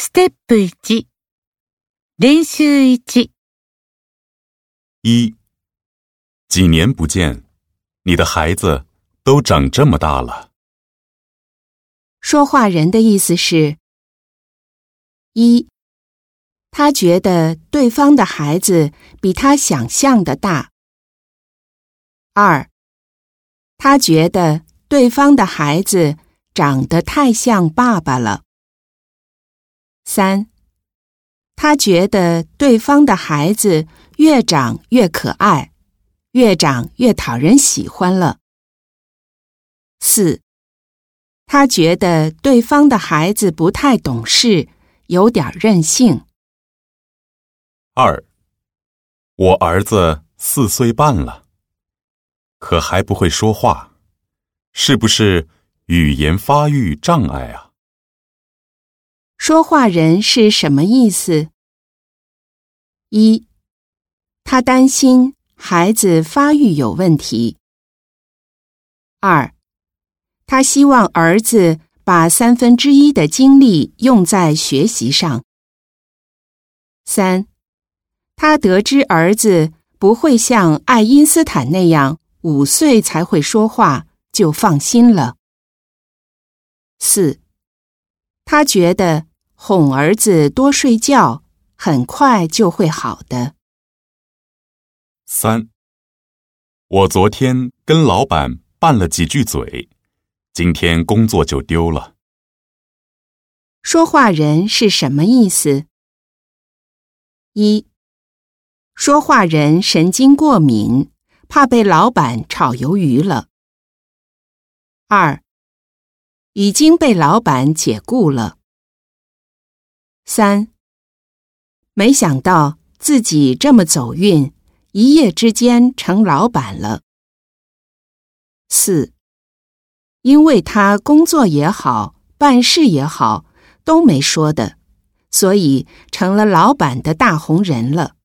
ステップ1練習1一，几年不见，你的孩子都长这么大了。说话人的意思是：一，他觉得对方的孩子比他想象的大；二，他觉得对方的孩子长得太像爸爸了； 三，他觉得对方的孩子越长越可爱，越长越讨人喜欢了；四。他觉得对方的孩子不太懂事，有点任性。二，我儿子四岁半了，可还不会说话，是不是语言发育障碍啊？说话人是什么意思？一，他担心孩子发育有问题。二。他希望儿子把三分之一的精力用在学习上。三，他得知儿子不会像爱因斯坦那样五岁才会说话，就放心了。四，他觉得哄儿子多睡觉，很快就会好的。三，我昨天跟老板拌了几句嘴。今天工作就丢了。说话人是什么意思？一，说话人神经过敏，怕被老板炒鱿鱼了。二，已经被老板解雇了。三，没想到自己这么走运，一夜之间成老板了。四。因为他工作也好，办事也好，都没说的，所以成了老板的大红人了。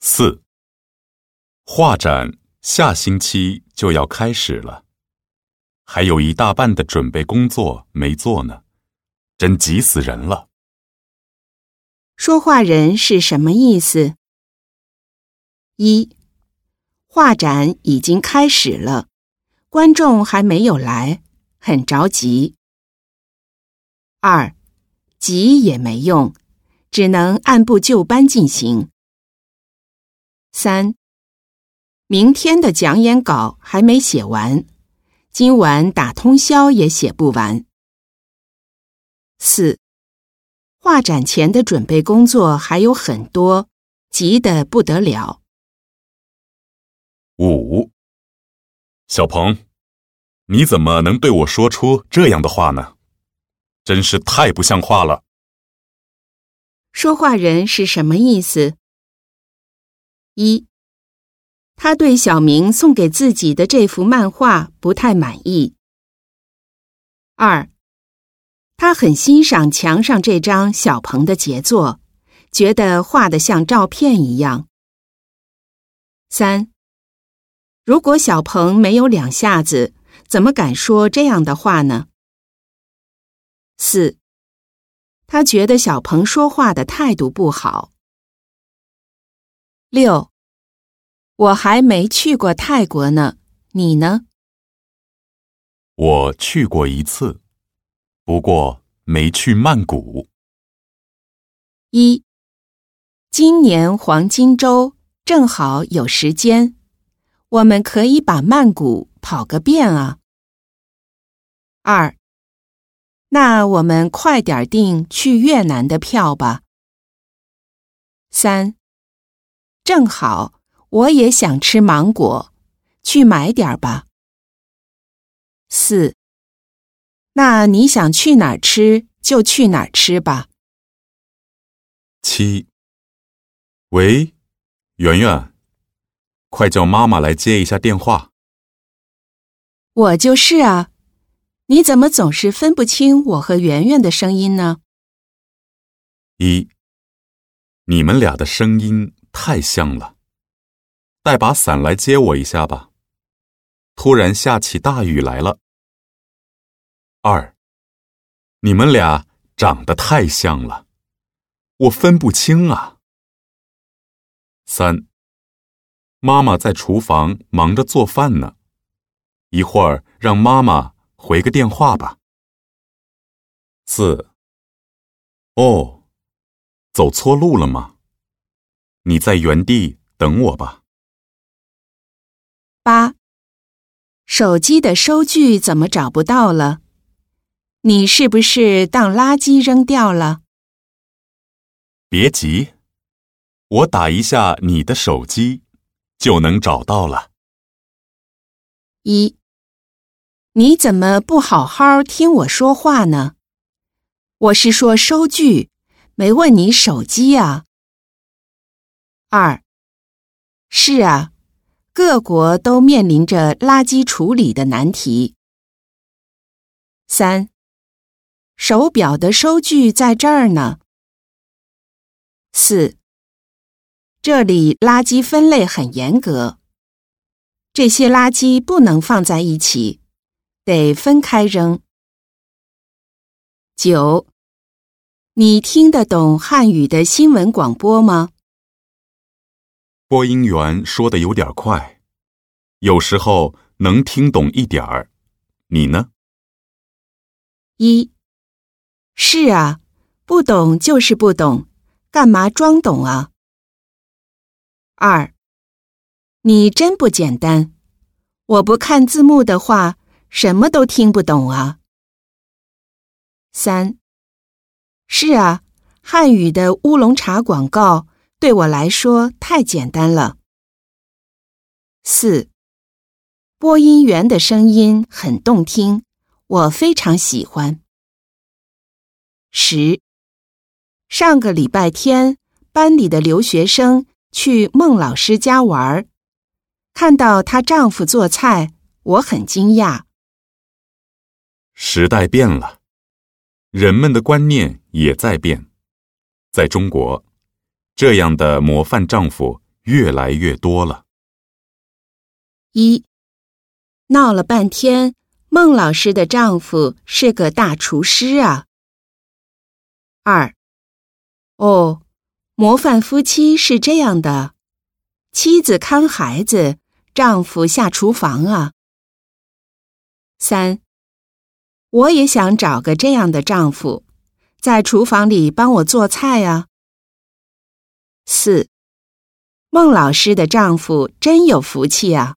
四，画展下星期就要开始了，还有一大半的准备工作没做呢，真急死人了。说话人是什么意思？一，画展已经开始了。观众还没有来，很着急。二，急也没用，只能按部就班进行。三，明天的讲演稿还没写完，今晚打通宵也写不完。四，画展前的准备工作还有很多，急得不得了。五。小鹏，你怎么能对我说出这样的话呢？真是太不像话了。说话人是什么意思？一，他对小明送给自己的这幅漫画不太满意。二，他很欣赏墙上这张小鹏的杰作，觉得画的像照片一样。三。如果小鹏没有两下子，怎么敢说这样的话呢？四，他觉得小鹏说话的态度不好。六，我还没去过泰国呢，你呢？我去过一次，不过没去曼谷。一，今年黄金周正好有时间。我们可以把曼谷跑个遍啊！二，那我们快点订去越南的票吧。三，正好我也想吃芒果，去买点吧。四，那你想去哪儿吃就去哪儿吃吧。七，喂，圆圆。快叫妈妈来接一下电话。我就是啊，你怎么总是分不清我和圆圆的声音呢？一，你们俩的声音太像了。带把伞来接我一下吧，突然下起大雨来了。二，你们俩长得太像了，我分不清啊。三，妈妈在厨房忙着做饭呢，一会儿让妈妈回个电话吧。四，哦，走错路了吗？你在原地等我吧。八，手机的收据怎么找不到了？你是不是当垃圾扔掉了？别急，我打一下你的手机，就能找到了。一，你怎么不好好听我说话呢？我是说收据，没问你手机啊。二，是啊，各国都面临着垃圾处理的难题。三，手表的收据在这儿呢。四，这里垃圾分类很严格，这些垃圾不能放在一起，得分开扔。九。你听得懂汉语的新闻广播吗？播音员说的有点快，有时候能听懂一点儿。你呢？一，是啊，不懂就是不懂，干嘛装懂啊？二，你真不简单，我不看字幕的话，什么都听不懂啊。三。是啊，汉语的乌龙茶广告对我来说太简单了。四，播音员的声音很动听，我非常喜欢。十，上个礼拜天，班里的留学生去孟老师家玩，看到她丈夫做菜，我很惊讶。时代变了。人们的观念也在变，在中国，这样的模范丈夫越来越多了。一，闹了半天，孟老师的丈夫是个大厨师啊。二，哦，模范夫妻是这样的，妻子看孩子，丈夫下厨房啊。三。我也想找个这样的丈夫，在厨房里帮我做菜啊。四，孟老师的丈夫真有福气啊。